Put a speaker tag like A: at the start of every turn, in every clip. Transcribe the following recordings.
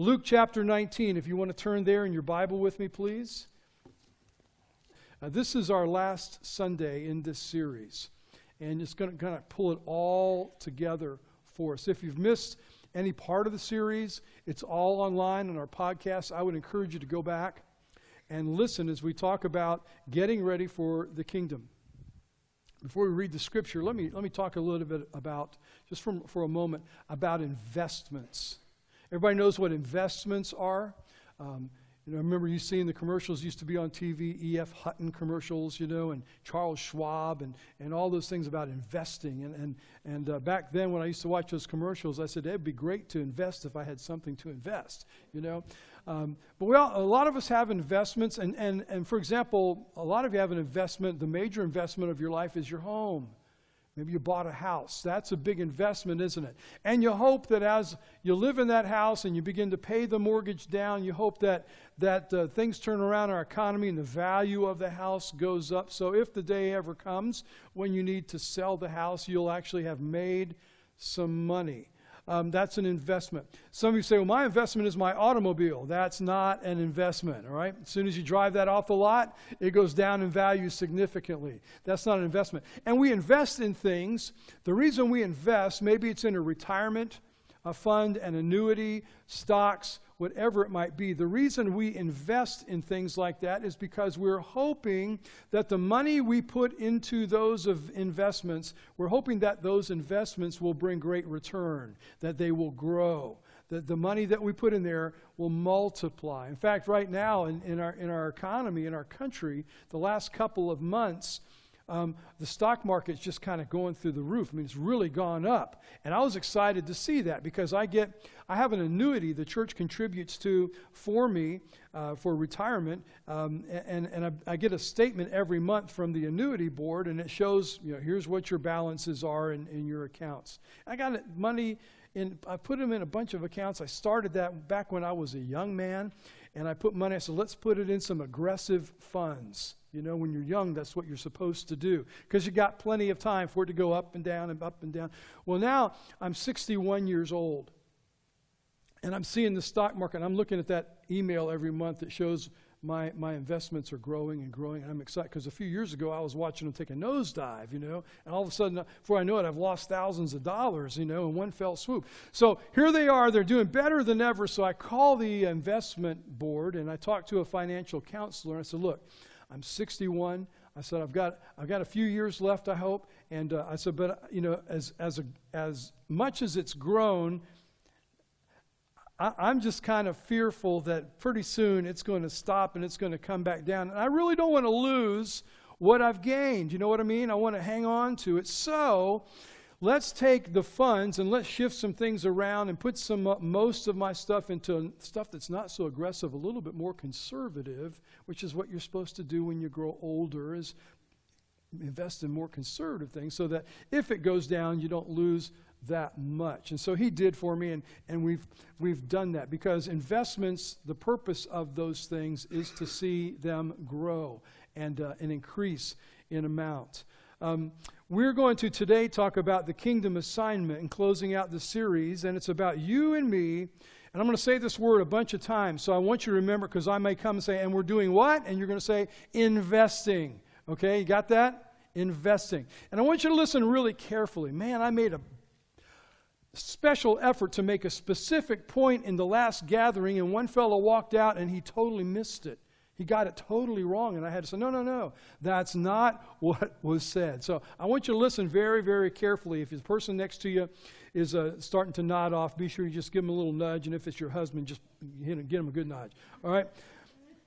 A: Luke chapter 19, if you want to turn there in your Bible with me, please. Uh, this is our last Sunday in this series, and it's going to kind of pull it all together for us. If you've missed any part of the series, it's all online on our podcast. I would encourage you to go back and listen as we talk about getting ready for the kingdom. Before we read the scripture, let me, let me talk a little bit about, just for, for a moment, about investments. Everybody knows what investments are. Um, you know, I remember you seeing the commercials used to be on TV, E.F. Hutton commercials, you know, and Charles Schwab and, and all those things about investing. And, and, and uh, back then when I used to watch those commercials, I said, it'd be great to invest if I had something to invest, you know. Um, but we all, a lot of us have investments, and, and, and for example, a lot of you have an investment. The major investment of your life is your home. Maybe you bought a house. That's a big investment, isn't it? And you hope that as you live in that house and you begin to pay the mortgage down, you hope that, that uh, things turn around our economy and the value of the house goes up. So if the day ever comes when you need to sell the house, you'll actually have made some money um, that's an investment. Some of you say, well, my investment is my automobile. That's not an investment, all right? As soon as you drive that off the lot, it goes down in value significantly. That's not an investment. And we invest in things. The reason we invest, maybe it's in a retirement a fund, an annuity, stocks, whatever it might be. The reason we invest in things like that is because we're hoping that the money we put into those of investments, we're hoping that those investments will bring great return, that they will grow, that the money that we put in there will multiply. In fact, right now in, in, our, in our economy, in our country, the last couple of months, um, the stock market's just kind of going through the roof. I mean, it's really gone up. And I was excited to see that because I get, I have an annuity the church contributes to for me uh, for retirement. Um, and and I, I, get a statement every month from the annuity board, and it shows, you know, here's what your balances are in, in your accounts. I got money in, I put them in a bunch of accounts. I started that back when I was a young man, and I put money, I said, let's put it in some aggressive funds. You know, when you're young, that's what you're supposed to do because you got plenty of time for it to go up and down and up and down. Well, now I'm 61 years old and I'm seeing the stock market. I'm looking at that email every month that shows my, my investments are growing and growing. And I'm excited because a few years ago I was watching them take a nosedive, you know, and all of a sudden, before I know it, I've lost thousands of dollars, you know, in one fell swoop. So here they are, they're doing better than ever. So I call the investment board and I talk to a financial counselor and I said, look, I'm 61. I said, I've got, I've got a few years left, I hope. And uh, I said, but, you know, as, as, a, as much as it's grown, I, I'm just kind of fearful that pretty soon it's going to stop and it's going to come back down. And I really don't want to lose what I've gained. You know what I mean? I want to hang on to it. So, let's take the funds and let's shift some things around and put some uh, most of my stuff into stuff that's not so aggressive a little bit more conservative which is what you're supposed to do when you grow older is invest in more conservative things so that if it goes down you don't lose that much and so he did for me and, and we've we've done that because investments the purpose of those things is to see them grow and, uh, and increase in amount um, we're going to today talk about the kingdom assignment and closing out the series, and it's about you and me. And I'm going to say this word a bunch of times, so I want you to remember because I may come and say, and we're doing what? And you're going to say, investing. Okay, you got that? Investing. And I want you to listen really carefully. Man, I made a special effort to make a specific point in the last gathering, and one fellow walked out and he totally missed it. He got it totally wrong. And I had to say, no, no, no. That's not what was said. So I want you to listen very, very carefully. If the person next to you is uh, starting to nod off, be sure you just give him a little nudge. And if it's your husband, just him, get him a good nudge. All right?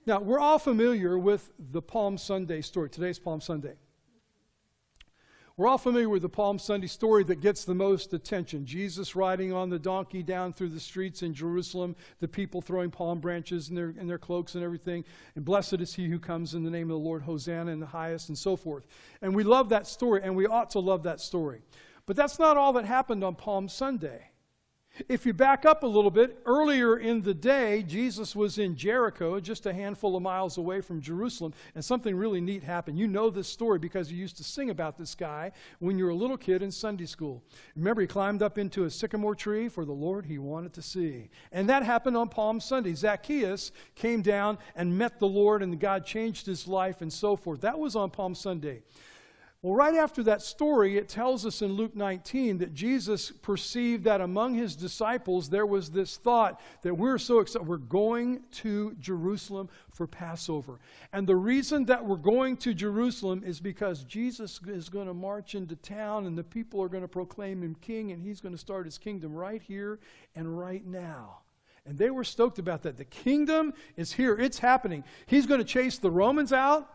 A: Now, we're all familiar with the Palm Sunday story. Today's Palm Sunday. We're all familiar with the Palm Sunday story that gets the most attention. Jesus riding on the donkey down through the streets in Jerusalem, the people throwing palm branches in their, in their cloaks and everything. And blessed is he who comes in the name of the Lord, Hosanna in the highest, and so forth. And we love that story, and we ought to love that story. But that's not all that happened on Palm Sunday. If you back up a little bit, earlier in the day, Jesus was in Jericho, just a handful of miles away from Jerusalem, and something really neat happened. You know this story because you used to sing about this guy when you were a little kid in Sunday school. Remember, he climbed up into a sycamore tree for the Lord he wanted to see. And that happened on Palm Sunday. Zacchaeus came down and met the Lord, and God changed his life and so forth. That was on Palm Sunday. Well, right after that story, it tells us in Luke 19 that Jesus perceived that among his disciples there was this thought that we're so excited. We're going to Jerusalem for Passover. And the reason that we're going to Jerusalem is because Jesus is going to march into town and the people are going to proclaim him king and he's going to start his kingdom right here and right now. And they were stoked about that. The kingdom is here, it's happening. He's going to chase the Romans out.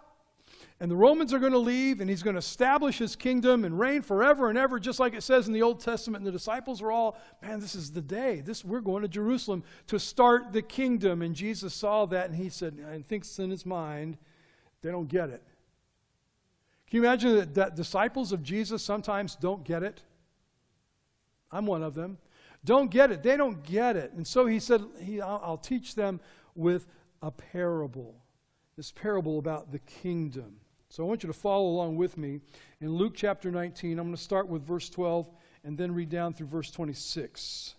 A: And the Romans are going to leave, and he's going to establish his kingdom and reign forever and ever, just like it says in the Old Testament. And the disciples were all, man, this is the day. This we're going to Jerusalem to start the kingdom. And Jesus saw that, and he said, and thinks in his mind, they don't get it. Can you imagine that, that disciples of Jesus sometimes don't get it? I'm one of them. Don't get it. They don't get it. And so he said, he, I'll, I'll teach them with a parable. This parable about the kingdom. So I want you to follow along with me in Luke chapter 19. I'm going to start with verse 12 and then read down through verse 26.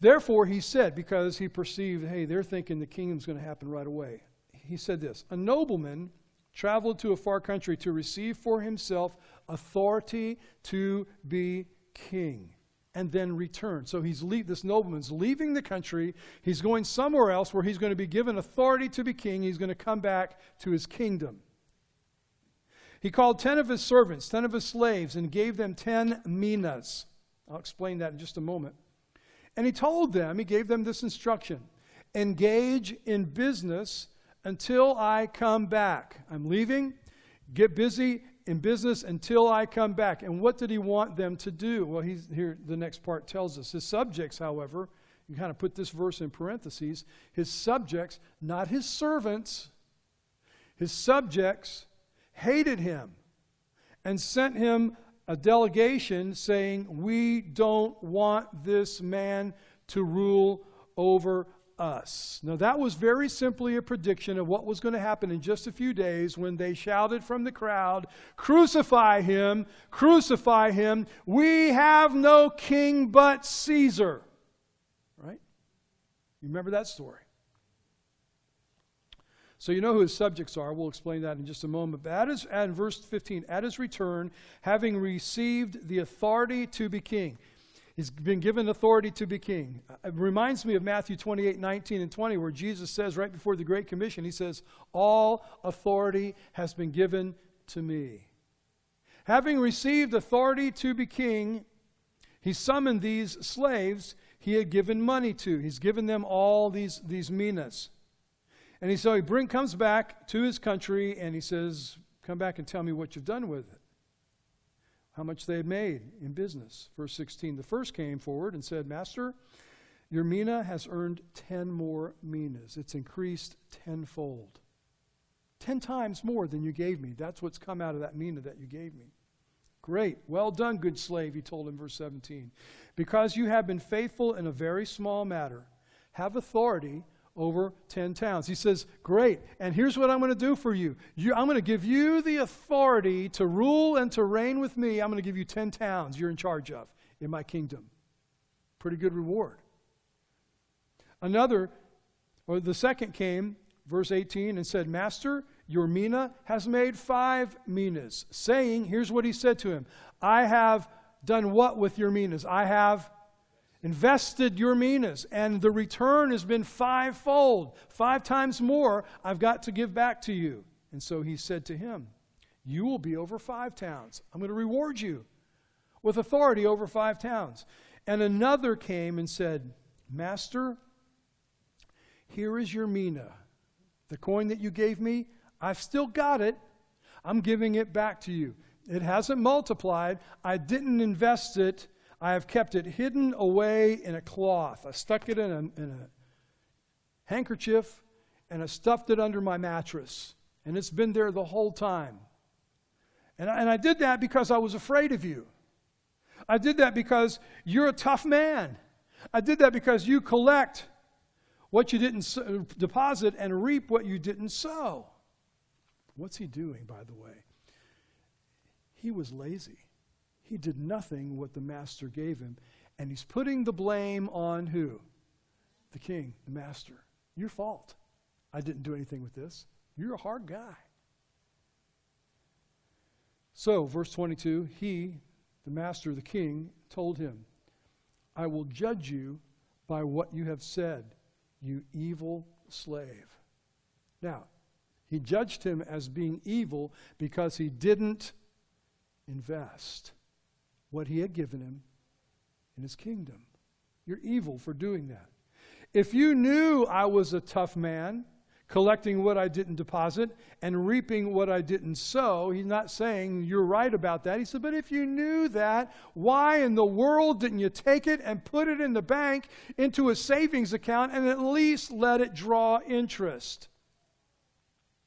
A: Therefore, he said, because he perceived, hey, they're thinking the kingdom's going to happen right away. He said this A nobleman traveled to a far country to receive for himself authority to be king and then return. So he's leave, this nobleman's leaving the country. He's going somewhere else where he's going to be given authority to be king. He's going to come back to his kingdom. He called ten of his servants, ten of his slaves, and gave them ten minas. I'll explain that in just a moment. And he told them, he gave them this instruction engage in business until I come back. I'm leaving. Get busy in business until I come back. And what did he want them to do? Well, he's, here the next part tells us. His subjects, however, you kind of put this verse in parentheses, his subjects, not his servants, his subjects hated him and sent him a delegation saying, We don't want this man to rule over us. Now, that was very simply a prediction of what was going to happen in just a few days when they shouted from the crowd, Crucify him! Crucify him! We have no king but Caesar. Right? You remember that story? So you know who his subjects are. We'll explain that in just a moment. But at his, at verse 15, at his return, having received the authority to be king. He's been given authority to be king. Uh, it reminds me of Matthew 28 19 and 20, where Jesus says, right before the Great Commission, He says, All authority has been given to me. Having received authority to be king, he summoned these slaves he had given money to. He's given them all these, these minas. And he, so he bring, comes back to his country and he says, Come back and tell me what you've done with it how much they had made in business. Verse 16 The first came forward and said, Master, your mina has earned 10 more minas. It's increased tenfold. 10 times more than you gave me. That's what's come out of that mina that you gave me. Great. Well done, good slave, he told him, verse 17. Because you have been faithful in a very small matter, have authority over 10 towns. He says, Great, and here's what I'm going to do for you. you. I'm going to give you the authority to rule and to reign with me. I'm going to give you 10 towns you're in charge of in my kingdom. Pretty good reward. Another, or the second came, verse 18, and said, Master, your mina has made five minas, saying, Here's what he said to him I have done what with your minas? I have invested your minas, and the return has been fivefold, five times more I've got to give back to you. And so he said to him, You will be over five towns. I'm going to reward you with authority over five towns. And another came and said, Master, here is your mina. The coin that you gave me, I've still got it. I'm giving it back to you. It hasn't multiplied. I didn't invest it I have kept it hidden away in a cloth. I stuck it in a, in a handkerchief and I stuffed it under my mattress. And it's been there the whole time. And I, and I did that because I was afraid of you. I did that because you're a tough man. I did that because you collect what you didn't deposit and reap what you didn't sow. What's he doing, by the way? He was lazy. He did nothing what the master gave him. And he's putting the blame on who? The king, the master. Your fault. I didn't do anything with this. You're a hard guy. So, verse 22 he, the master, the king, told him, I will judge you by what you have said, you evil slave. Now, he judged him as being evil because he didn't invest what he had given him in his kingdom. You're evil for doing that. If you knew I was a tough man, collecting what I didn't deposit and reaping what I didn't sow. He's not saying you're right about that. He said, but if you knew that, why in the world didn't you take it and put it in the bank into a savings account and at least let it draw interest?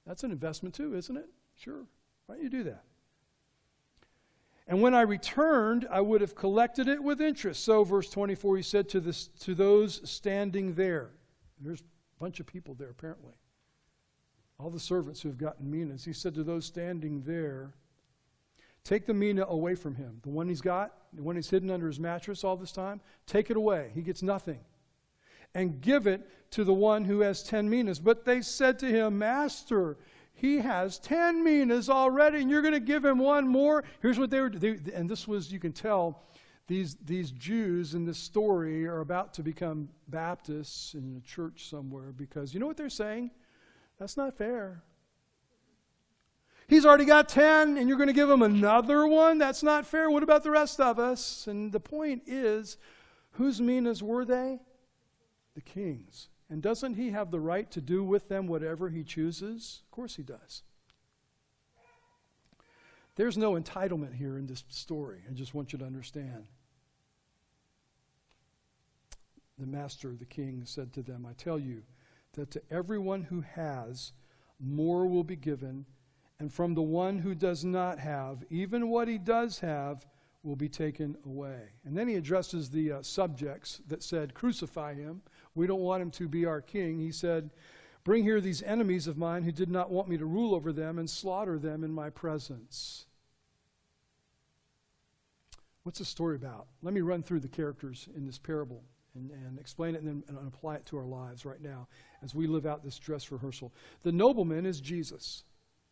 A: That's an investment too, isn't it? Sure. Why don't you do that? And when I returned, I would have collected it with interest. So, verse 24, he said to, this, to those standing there, there's a bunch of people there apparently all the servants who have gotten minas, he said to those standing there, Take the mina away from him. The one he's got, the one he's hidden under his mattress all this time, take it away. He gets nothing. And give it to the one who has ten minas. But they said to him, Master, he has ten minas already, and you're going to give him one more? Here's what they were, they, and this was, you can tell, these, these Jews in this story are about to become Baptists in a church somewhere because you know what they're saying? That's not fair. He's already got 10 and you're going to give him another one? That's not fair. What about the rest of us? And the point is whose minas were they? The king's. And doesn't he have the right to do with them whatever he chooses? Of course he does. There's no entitlement here in this story. I just want you to understand. The master, the king, said to them, I tell you, that to everyone who has, more will be given, and from the one who does not have, even what he does have will be taken away. And then he addresses the uh, subjects that said, Crucify him. We don't want him to be our king. He said, Bring here these enemies of mine who did not want me to rule over them and slaughter them in my presence. What's the story about? Let me run through the characters in this parable and, and explain it and and apply it to our lives right now as we live out this dress rehearsal. The nobleman is Jesus.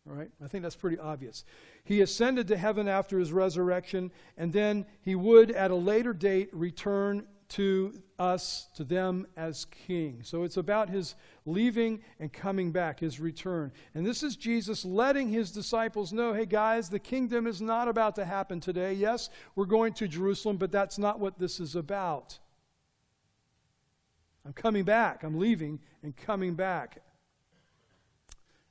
A: All right? I think that's pretty obvious. He ascended to heaven after his resurrection, and then he would, at a later date, return to us, to them as king. So it's about his leaving and coming back, his return. And this is Jesus letting his disciples know hey, guys, the kingdom is not about to happen today. Yes, we're going to Jerusalem, but that's not what this is about. I'm coming back. I'm leaving and coming back.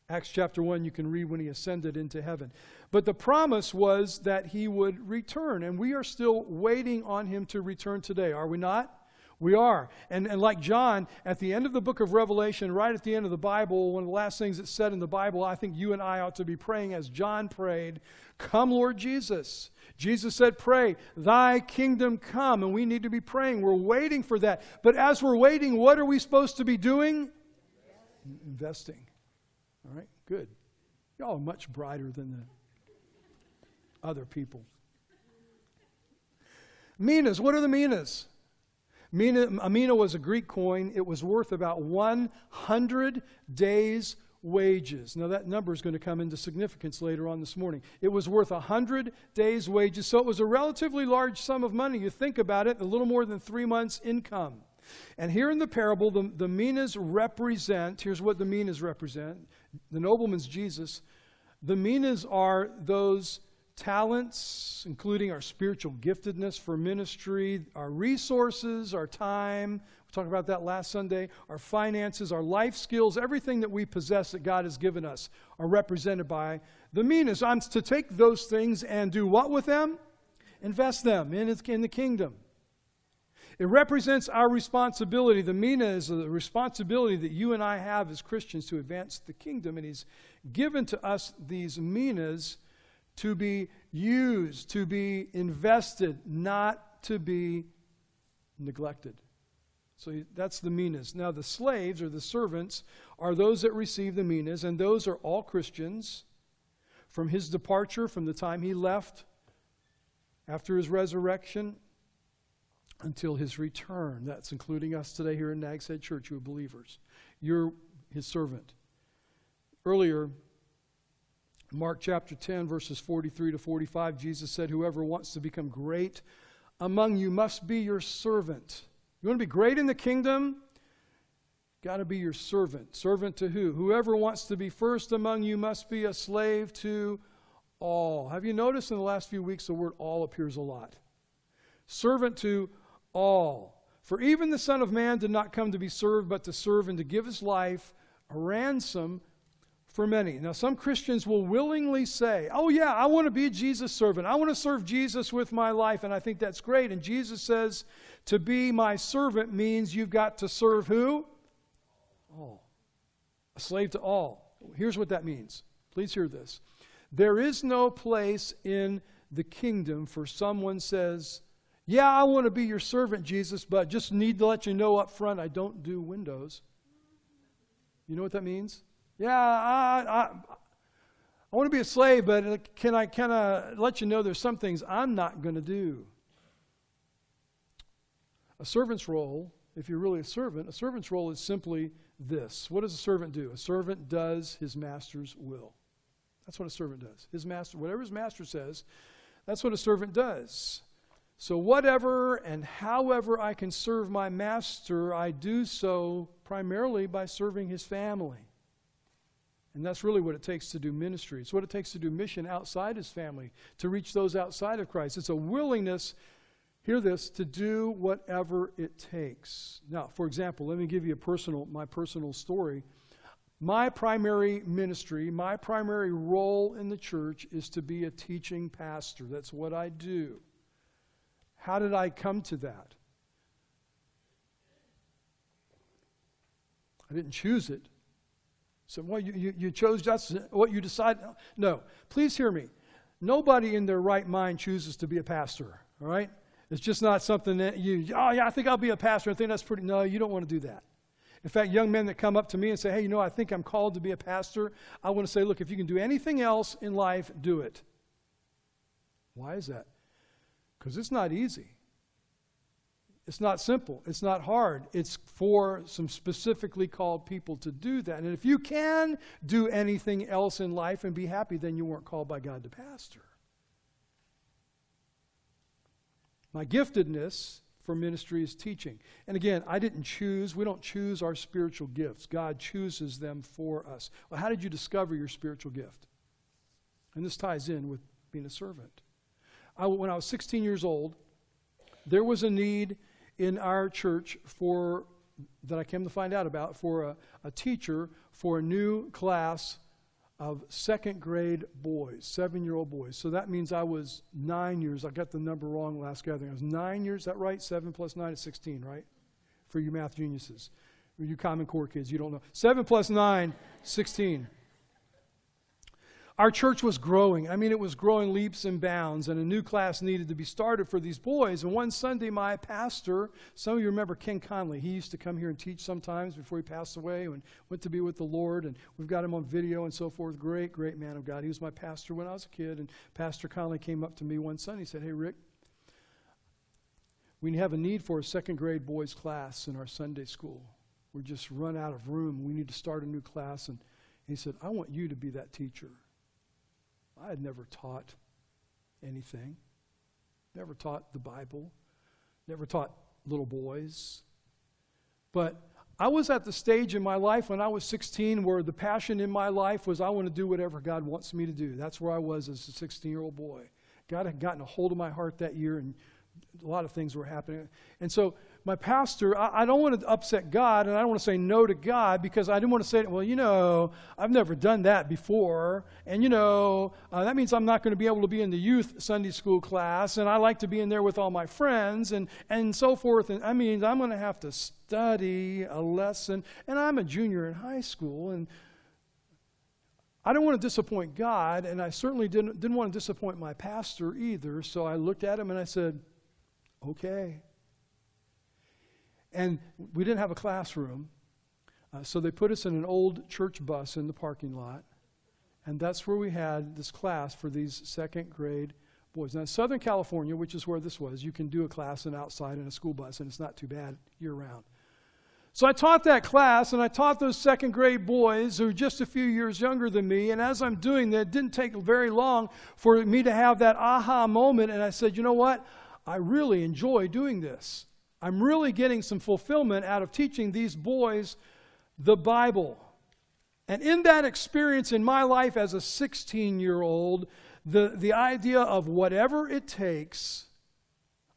A: Acts chapter 1, you can read when he ascended into heaven. But the promise was that he would return, and we are still waiting on him to return today, are we not? We are. And, and like John, at the end of the book of Revelation, right at the end of the Bible, one of the last things that's said in the Bible, I think you and I ought to be praying as John prayed Come, Lord Jesus. Jesus said, Pray, thy kingdom come. And we need to be praying. We're waiting for that. But as we're waiting, what are we supposed to be doing? Investing. All right, good. Y'all are much brighter than the other people. Minas, what are the minas? Mina, a mina was a Greek coin. It was worth about 100 days' wages. Now, that number is going to come into significance later on this morning. It was worth 100 days' wages, so it was a relatively large sum of money. You think about it, a little more than three months' income. And here in the parable, the, the minas represent here's what the minas represent the nobleman's Jesus. The minas are those talents, including our spiritual giftedness for ministry, our resources, our time. We talked about that last Sunday. Our finances, our life skills, everything that we possess that God has given us are represented by the minas. I'm to take those things and do what with them? Invest them in, in the kingdom. It represents our responsibility. The mina is a responsibility that you and I have as Christians to advance the kingdom. And He's given to us these minas to be used, to be invested, not to be neglected. So that's the minas. Now, the slaves or the servants are those that receive the minas, and those are all Christians from his departure, from the time he left after his resurrection until his return. That's including us today here in Nags Head Church, are believers. You're his servant. Earlier, Mark chapter 10, verses 43 to 45, Jesus said, Whoever wants to become great among you must be your servant. You want to be great in the kingdom? Got to be your servant. Servant to who? Whoever wants to be first among you must be a slave to all. Have you noticed in the last few weeks the word all appears a lot? Servant to all. For even the Son of Man did not come to be served, but to serve and to give his life a ransom for many. Now, some Christians will willingly say, Oh, yeah, I want to be Jesus servant. I want to serve Jesus with my life, and I think that's great. And Jesus says, To be my servant means you've got to serve who? All. A slave to all. Here's what that means. Please hear this. There is no place in the kingdom for someone says, yeah, I want to be your servant, Jesus, but just need to let you know up front I don't do windows. You know what that means? Yeah, I, I, I want to be a slave, but can I kind of let you know there's some things I'm not going to do? A servant's role, if you're really a servant, a servant's role is simply this. What does a servant do? A servant does his master's will. That's what a servant does. His master, whatever his master says, that's what a servant does. So, whatever and however I can serve my master, I do so primarily by serving his family. And that's really what it takes to do ministry. It's what it takes to do mission outside his family, to reach those outside of Christ. It's a willingness, hear this, to do whatever it takes. Now, for example, let me give you a personal, my personal story. My primary ministry, my primary role in the church is to be a teaching pastor. That's what I do. How did I come to that? I didn't choose it. So, well, you, you, you chose just what you decided. No, please hear me. Nobody in their right mind chooses to be a pastor, all right? It's just not something that you, oh, yeah, I think I'll be a pastor. I think that's pretty. No, you don't want to do that. In fact, young men that come up to me and say, hey, you know, I think I'm called to be a pastor, I want to say, look, if you can do anything else in life, do it. Why is that? Because it's not easy. It's not simple. It's not hard. It's for some specifically called people to do that. And if you can do anything else in life and be happy, then you weren't called by God to pastor. My giftedness for ministry is teaching. And again, I didn't choose, we don't choose our spiritual gifts. God chooses them for us. Well, how did you discover your spiritual gift? And this ties in with being a servant. I, when I was 16 years old, there was a need in our church for that I came to find out about for a, a teacher for a new class of second grade boys, seven year old boys. So that means I was nine years. I got the number wrong last gathering. I was nine years, that right? Seven plus nine is 16, right? For you math geniuses. You Common Core kids, you don't know. Seven plus nine, 16. Our church was growing. I mean, it was growing leaps and bounds, and a new class needed to be started for these boys. And one Sunday, my pastor, some of you remember Ken Conley, he used to come here and teach sometimes before he passed away and went to be with the Lord. And we've got him on video and so forth. Great, great man of God. He was my pastor when I was a kid. And Pastor Conley came up to me one Sunday. He said, Hey, Rick, we have a need for a second grade boys class in our Sunday school. We're just run out of room. We need to start a new class. And he said, I want you to be that teacher. I had never taught anything, never taught the Bible, never taught little boys. But I was at the stage in my life when I was 16 where the passion in my life was I want to do whatever God wants me to do. That's where I was as a 16 year old boy. God had gotten a hold of my heart that year, and a lot of things were happening. And so my pastor, I, I, don't want to upset God and I don't want to say no to God because I didn't want to say, well, you know, I've never done that before. And, you know, uh, that means I'm not going to be able to be in the youth Sunday school class and I like to be in there with all my friends and, and so forth. And I mean, I'm going to have to study a lesson. And I'm a junior in high school and I don't want to disappoint God, and I certainly didn't, didn't want to disappoint my pastor either. So I looked at him and I said, okay. And we didn't have a classroom, uh, so they put us in an old church bus in the parking lot. And that's where we had this class for these second grade boys. Now, Southern California, which is where this was, you can do a class and outside in a school bus, and it's not too bad year round. So I taught that class, and I taught those second grade boys who are just a few years younger than me. And as I'm doing that, it didn't take very long for me to have that aha moment. And I said, you know what? I really enjoy doing this. I'm really getting some fulfillment out of teaching these boys the Bible. And in that experience in my life as a 16 year old, the, the idea of whatever it takes,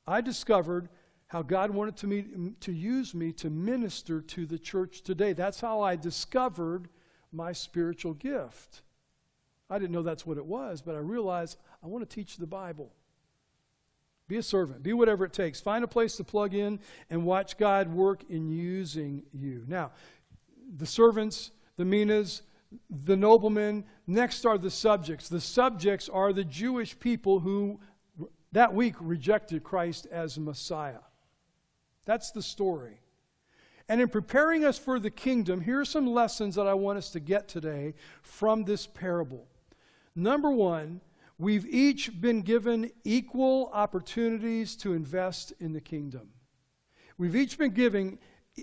A: I discovered how God wanted to, me, to use me to minister to the church today. That's how I discovered my spiritual gift. I didn't know that's what it was, but I realized I want to teach the Bible. Be a servant, be whatever it takes. Find a place to plug in and watch God work in using you. Now, the servants, the minas, the noblemen, next are the subjects. The subjects are the Jewish people who that week rejected Christ as Messiah. That's the story. And in preparing us for the kingdom, here are some lessons that I want us to get today from this parable. Number one, we've each been given equal opportunities to invest in the kingdom. We've each been given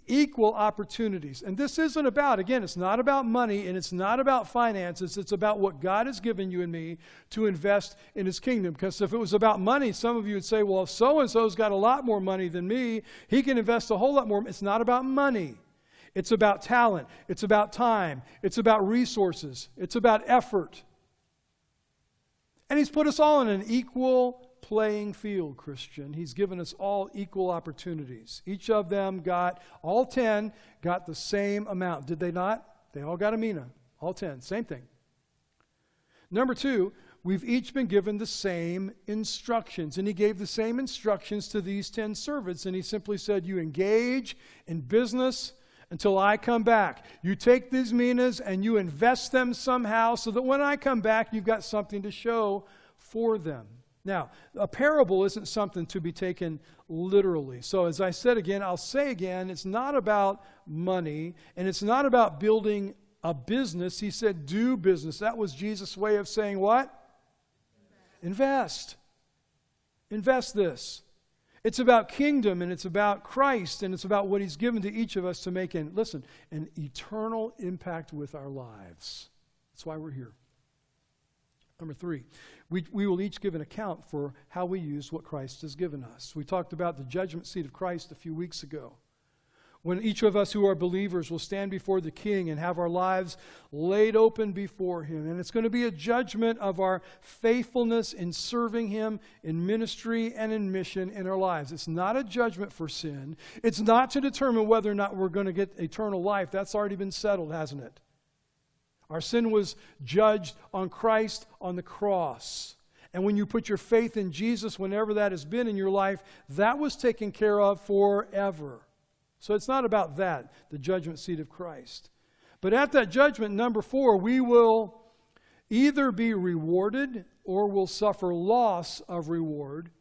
A: equal opportunities. And this isn't about, again, it's not about money and it's not about finances. It's about what God has given you and me to invest in His kingdom. Because if it was about money, some of you would say, well, if so and so's got a lot more money than me, he can invest a whole lot more. It's not about money. It's about talent. It's about time. It's about resources. It's about effort. And He's put us all in an equal playing field, Christian. He's given us all equal opportunities. Each of them got, all 10 got the same amount. Did they not? They all got a mina. All 10. Same thing. Number two, we've each been given the same instructions. And he gave the same instructions to these 10 servants. And he simply said, You engage in business until I come back. You take these minas and you invest them somehow so that when I come back, you've got something to show for them. Now, a parable isn't something to be taken literally. So, as I said again, I'll say again, it's not about money and it's not about building a business. He said, do business. That was Jesus' way of saying what? Invest. Invest this. It's about kingdom and it's about Christ and it's about what He's given to each of us to make an, listen, an eternal impact with our lives. That's why we're here. Number three, we, we will each give an account for how we use what Christ has given us. We talked about the judgment seat of Christ a few weeks ago. When each of us who are believers will stand before the King and have our lives laid open before Him. And it's going to be a judgment of our faithfulness in serving Him in ministry and in mission in our lives. It's not a judgment for sin. It's not to determine whether or not we're going to get eternal life. That's already been settled, hasn't it? Our sin was judged on Christ on the cross. And when you put your faith in Jesus, whenever that has been in your life, that was taken care of forever. So it's not about that, the judgment seat of Christ. But at that judgment, number four, we will either be rewarded or will suffer loss of reward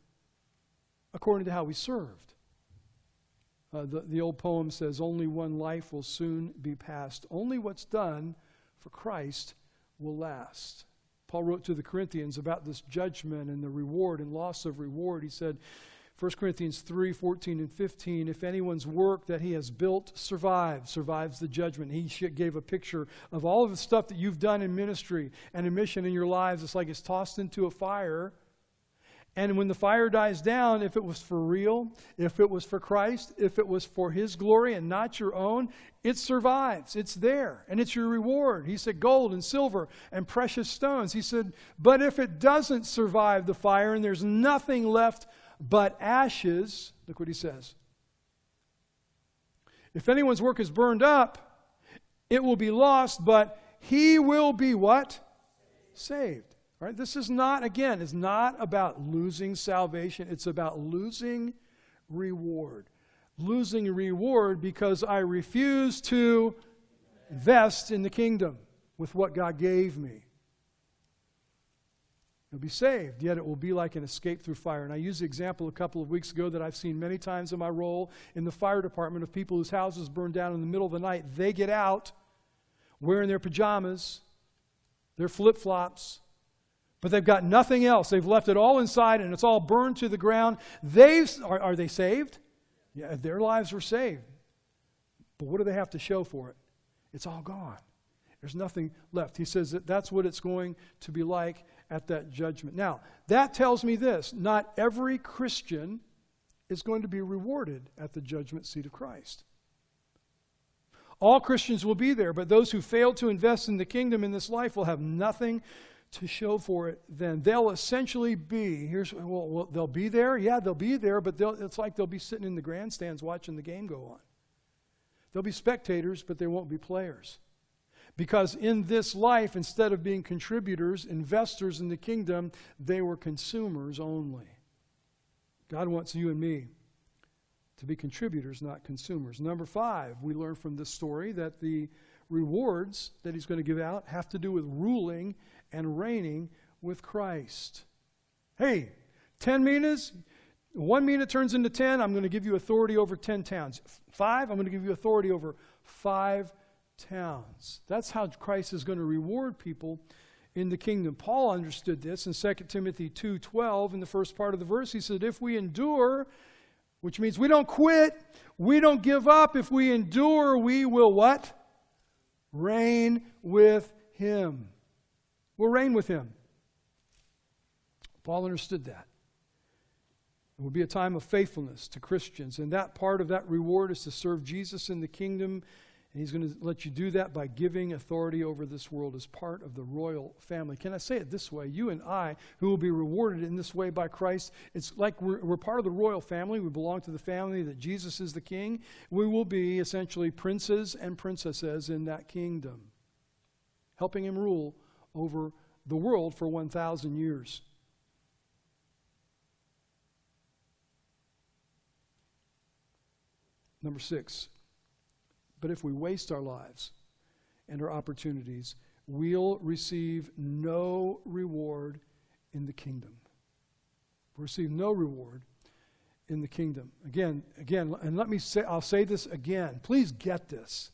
A: according to how we served. Uh, the, the old poem says, Only one life will soon be passed. Only what's done for Christ will last. Paul wrote to the Corinthians about this judgment and the reward and loss of reward. He said, 1 Corinthians 3 14 and 15, if anyone's work that he has built survives, survives the judgment. He gave a picture of all of the stuff that you've done in ministry and in mission in your lives. It's like it's tossed into a fire and when the fire dies down, if it was for real, if it was for Christ, if it was for His glory and not your own, it survives. It's there, and it's your reward. He said, gold and silver and precious stones. He said, but if it doesn't survive the fire and there's nothing left but ashes, look what He says. If anyone's work is burned up, it will be lost, but he will be what? Saved. Right? This is not, again, it's not about losing salvation. It's about losing reward. Losing reward because I refuse to invest in the kingdom. with what God gave me. You'll be saved, yet it will be like an escape through fire. And I used the example a couple of weeks ago that I've seen many times in my role in the fire department of people whose houses burn down in the middle of the night. They get out wearing their pajamas, their flip flops, but they've got nothing else. They've left it all inside and it's all burned to the ground. They are, are they saved? Yeah, their lives were saved. But what do they have to show for it? It's all gone. There's nothing left. He says that that's what it's going to be like at that judgment. Now, that tells me this not every Christian is going to be rewarded at the judgment seat of Christ. All Christians will be there, but those who fail to invest in the kingdom in this life will have nothing to show for it then. They'll essentially be, here's, well, well they'll be there. Yeah, they'll be there, but it's like they'll be sitting in the grandstands watching the game go on. They'll be spectators, but they won't be players. Because in this life, instead of being contributors, investors in the kingdom, they were consumers only. God wants you and me to be contributors, not consumers. Number five, we learn from this story that the rewards that he's going to give out have to do with ruling and reigning with Christ. Hey, 10 minas, one mina turns into 10, I'm going to give you authority over 10 towns. Five, I'm going to give you authority over five towns. That's how Christ is going to reward people in the kingdom. Paul understood this in 2 Timothy 2:12 in the first part of the verse. He said, "If we endure, which means we don't quit, we don't give up, if we endure, we will what? Reign with him. We'll reign with him." Paul understood that. It will be a time of faithfulness to Christians, and that part of that reward is to serve Jesus in the kingdom and he's going to let you do that by giving authority over this world as part of the royal family. Can I say it this way? You and I, who will be rewarded in this way by Christ, it's like we're, we're part of the royal family. We belong to the family that Jesus is the king. We will be essentially princes and princesses in that kingdom, helping him rule over the world for 1,000 years. Number six, but if we waste our lives and our opportunities, we'll receive no reward in the kingdom. We'll receive no reward in the kingdom. Again, again, and let me say, I'll say this again. Please get this.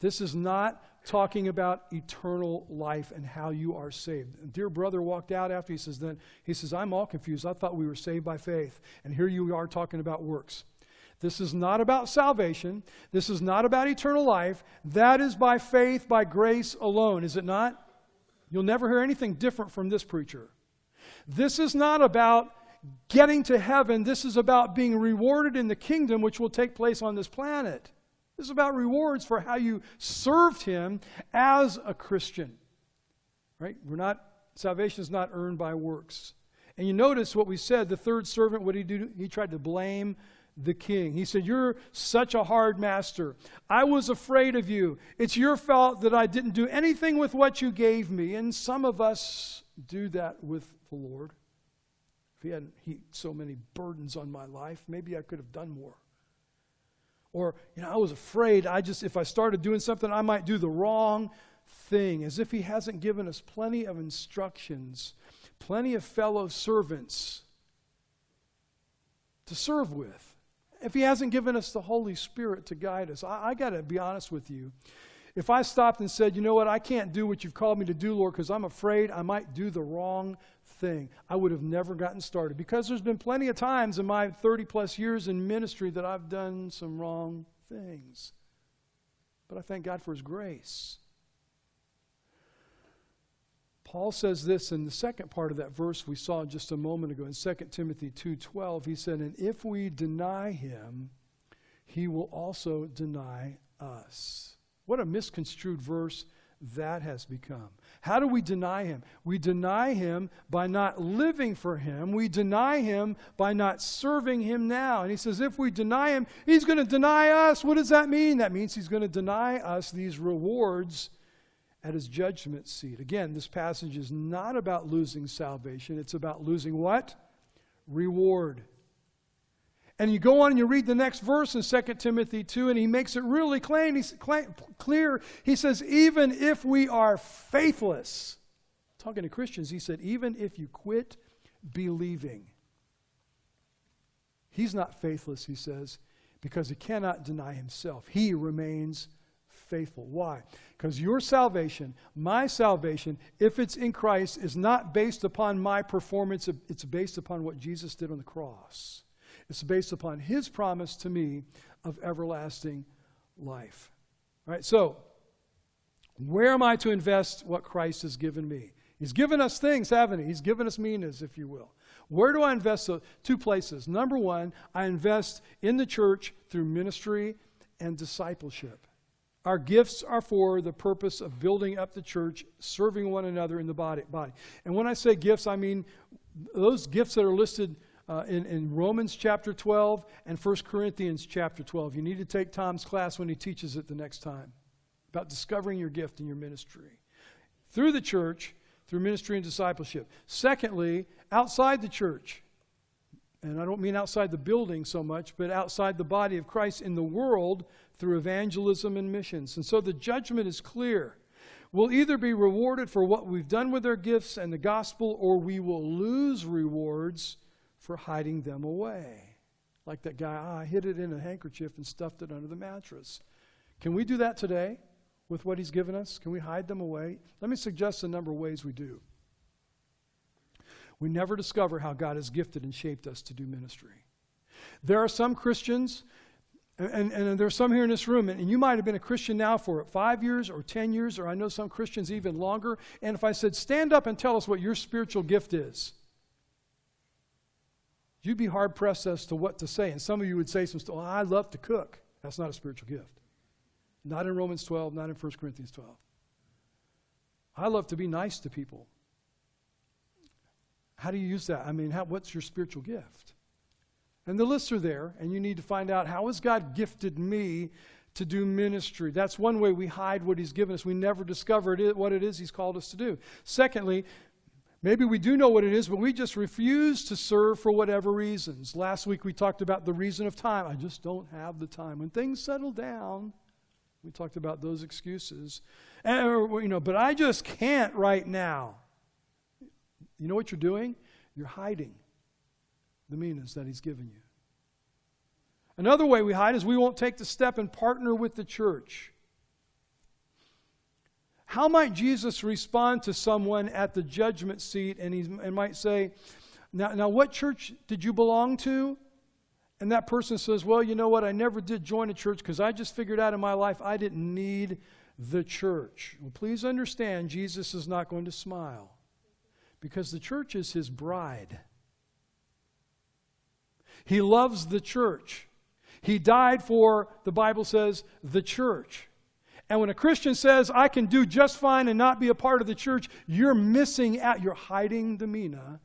A: This is not talking about eternal life and how you are saved. A dear brother walked out after he says, then he says, I'm all confused. I thought we were saved by faith. And here you are talking about works. This is not about salvation. This is not about eternal life. That is by faith, by grace alone, is it not? You'll never hear anything different from this preacher. This is not about getting to heaven. This is about being rewarded in the kingdom, which will take place on this planet. This is about rewards for how you served him as a Christian. Right? We're not, salvation is not earned by works. And you notice what we said the third servant, what did he do? He tried to blame the king. He said, You're such a hard master. I was afraid of you. It's your fault that I didn't do anything with what you gave me. And some of us do that with the Lord. If He hadn't heaped so many burdens on my life, maybe I could have done more. Or, you know, I was afraid I just, if I started doing something, I might do the wrong thing, as if He hasn't given us plenty of instructions, plenty of fellow servants to serve with if He hasn't given us the Holy Spirit to guide us. I, I got to be honest with you. If I stopped and said, you know what, I can't do what you've called me to do, Lord, because I'm afraid I might do the wrong thing, I would have never gotten started. Because there's been plenty of times in my 30 plus years in ministry that I've done some wrong things. But I thank God for His grace. Paul says this in the second part of that verse we saw just a moment ago in 2 Timothy 2:12 he said and if we deny him he will also deny us. What a misconstrued verse that has become. How do we deny him? We deny him by not living for him. We deny him by not serving him now. And he says, if we deny him, he's going to deny us. What does that mean? That means he's going to deny us these rewards at his judgment seat. Again, this passage is not about losing salvation, it's about losing what? Reward. And you go on and you read the next verse in 2 Timothy 2, and he makes it really he's clear. He says, Even if we are faithless, talking to Christians, he said, Even if you quit believing, he's not faithless, he says, because he cannot deny himself. He remains faithful. Why? Because your salvation, my salvation, if it's in Christ, is not based upon my performance, it's based upon what Jesus did on the cross. It's based upon his promise to me of everlasting life. All right, so where am I to invest what Christ has given me? He's given us things, haven't he? He's given us minas, if you will. Where do I invest? So, two places. Number one, I invest in the church through ministry and discipleship. Our gifts are for the purpose of building up the church, serving one another in the body. body. And when I say gifts, I mean those gifts that are listed uh, in, in Romans chapter 12 and 1 Corinthians chapter 12. You need to take Tom's class when he teaches it the next time about discovering your gift in your ministry. Through the church, through ministry and discipleship. Secondly, outside the church, and I don't mean outside the building so much, but outside the body of Christ in the world through evangelism and missions. And so the judgment is clear. We'll either be rewarded for what we've done with our gifts and the gospel, or we will lose rewards for hiding them away. Like that guy, ah, I hid it in a handkerchief and stuffed it under the mattress. Can we do that today with what he's given us? Can we hide them away? Let me suggest a number of ways we do. We never discover how God has gifted and shaped us to do ministry. There are some Christians, and, and, and there are some here in this room, and, and you might have been a Christian now for five years or ten years, or I know some Christians even longer. And if I said, stand up and tell us what your spiritual gift is, you'd be hard pressed as to what to say. And some of you would say some oh, I love to cook. That's not a spiritual gift. Not in Romans 12, not in 1 Corinthians 12. I love to be nice to people. How do you use that? I mean, how, what's your spiritual gift? And the lists are there, and you need to find out how has God gifted me to do ministry. That's one way we hide what He's given us. We never discover it, what it is He's called us to do. Secondly, maybe we do know what it is, but we just refuse to serve for whatever reasons. Last week we talked about the reason of time. I just don't have the time. When things settle down, we talked about those excuses. And, you know, but I just can't right now. You know what you're doing? You're hiding the minas that He's given you. Another way we hide is we won't take the step and partner with the church. How might Jesus respond to someone at the judgment seat and he and might say, now, now, what church did you belong to? And that person says, Well, you know what? I never did join a church because I just figured out in my life I didn't need the church. Well, please understand, Jesus is not going to smile because the church is his bride. He loves the church. He died for, the Bible says, the church. And when a Christian says, I can do just fine and not be a part of the church, you're missing out. You're hiding the mina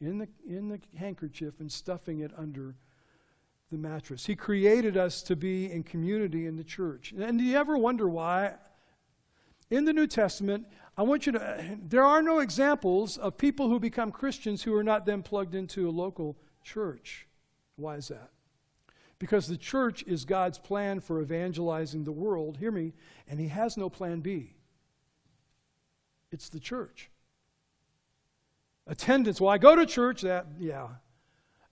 A: in the, in the handkerchief and stuffing it under the mattress. He created us to be in community in the church. And do you ever wonder why? In the New Testament, I want you to, uh, there are no examples of people who become Christians who are not then plugged into a local church. Why is that? Because the church is God's plan for evangelizing the world, hear me, and He has no plan B. It's the church. Attendance, well, I go to church, that, yeah.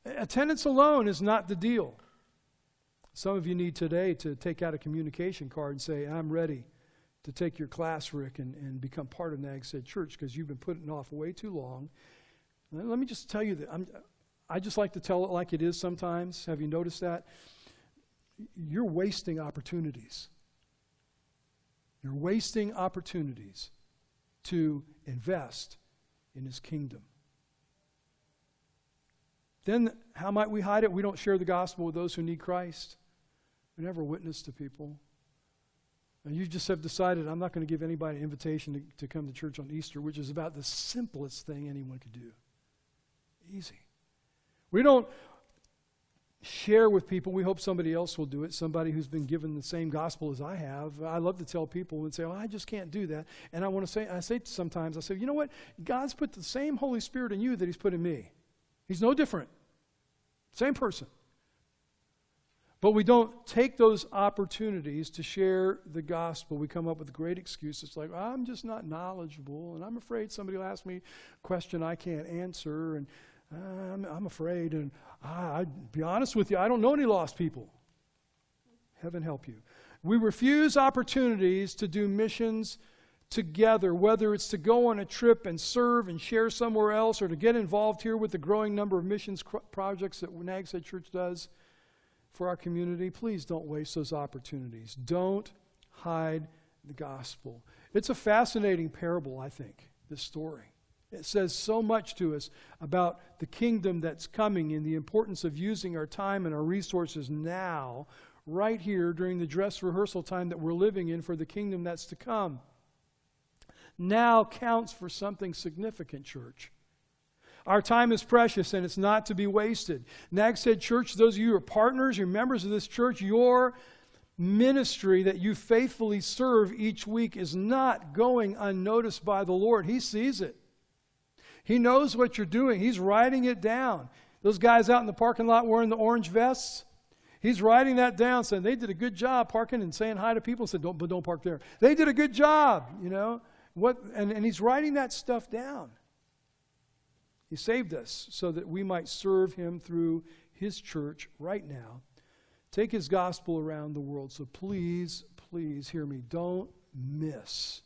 A: Attendance alone is not the deal. Some of you need today to take out a communication card and say, I'm ready to take your class, Rick, and, and become part of Nags Head Church because you've been putting off way too long. Let me just tell you that I'm, I just like to tell it like it is sometimes. Have you noticed that? You're wasting opportunities. You're wasting opportunities to invest in His kingdom. Then, how might we hide it? We don't share the gospel with those who need Christ. We never witness to people. And you just have decided, I'm not going to give anybody an invitation to, to come to church on Easter, which is about the simplest thing anyone could do. Easy. We don't share with people. We hope somebody else will do it, somebody who's been given the same gospel as I have. I love to tell people and say, oh, I just can't do that. And I want to say, I say sometimes, I say, you know what? God's put the same Holy Spirit in you that He's put in me. He's no different. Same person. But we don't take those opportunities to share the gospel. We come up with great excuses like, I'm just not knowledgeable, and I'm afraid somebody will ask me a question I can't answer, and uh, I'm, I'm, afraid. And I, I'd be honest with you, I don't know any lost people. Heaven help you. We refuse opportunities to do missions together, whether it's to go on a trip and serve and share somewhere else, or to get involved here with the growing number of missions projects that Nags Head Church does for our community, please don't waste those opportunities. Don't hide the gospel. It's a fascinating parable, I think, this story. It says so much to us about the kingdom that's coming and the importance of using our time and our resources now, right here during the dress rehearsal time that we're living in for the kingdom that's to come. Now counts for something significant, church. Our time is precious and it's not to be wasted. Nags Head, Church, those of you who are partners, you're members of this church, your ministry that you faithfully serve each week is not going unnoticed by the Lord. He sees it. He knows what you're doing. He's writing it down. Those guys out in the parking lot wearing the orange vests, he's writing that down, saying they did a good job parking and saying hi to people. Said, don't, but don't park there. They did a good job, you know. What? And, and he's writing that stuff down. He saved us so that we might serve him through his church right now. Take his gospel around the world. So please, please hear me. Don't miss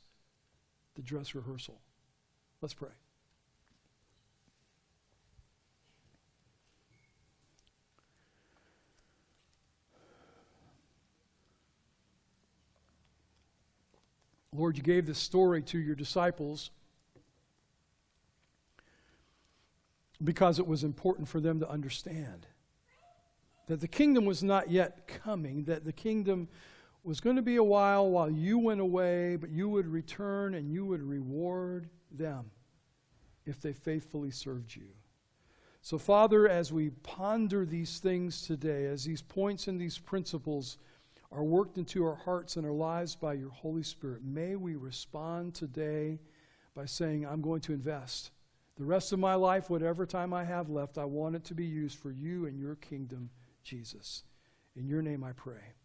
A: the dress rehearsal. Let's pray. Lord, you gave this story to your disciples because it was important for them to understand that the kingdom was not yet coming, that the kingdom was going to be a while while you went away, but you would return and you would reward them if they faithfully served you. So, Father, as we ponder these things today, as these points and these principles are worked into our hearts and our lives by your Holy Spirit, may we respond today by saying, I'm going to invest. The rest of my life, whatever time I have left, I want it to be used for you and your kingdom, Jesus. In your name I pray.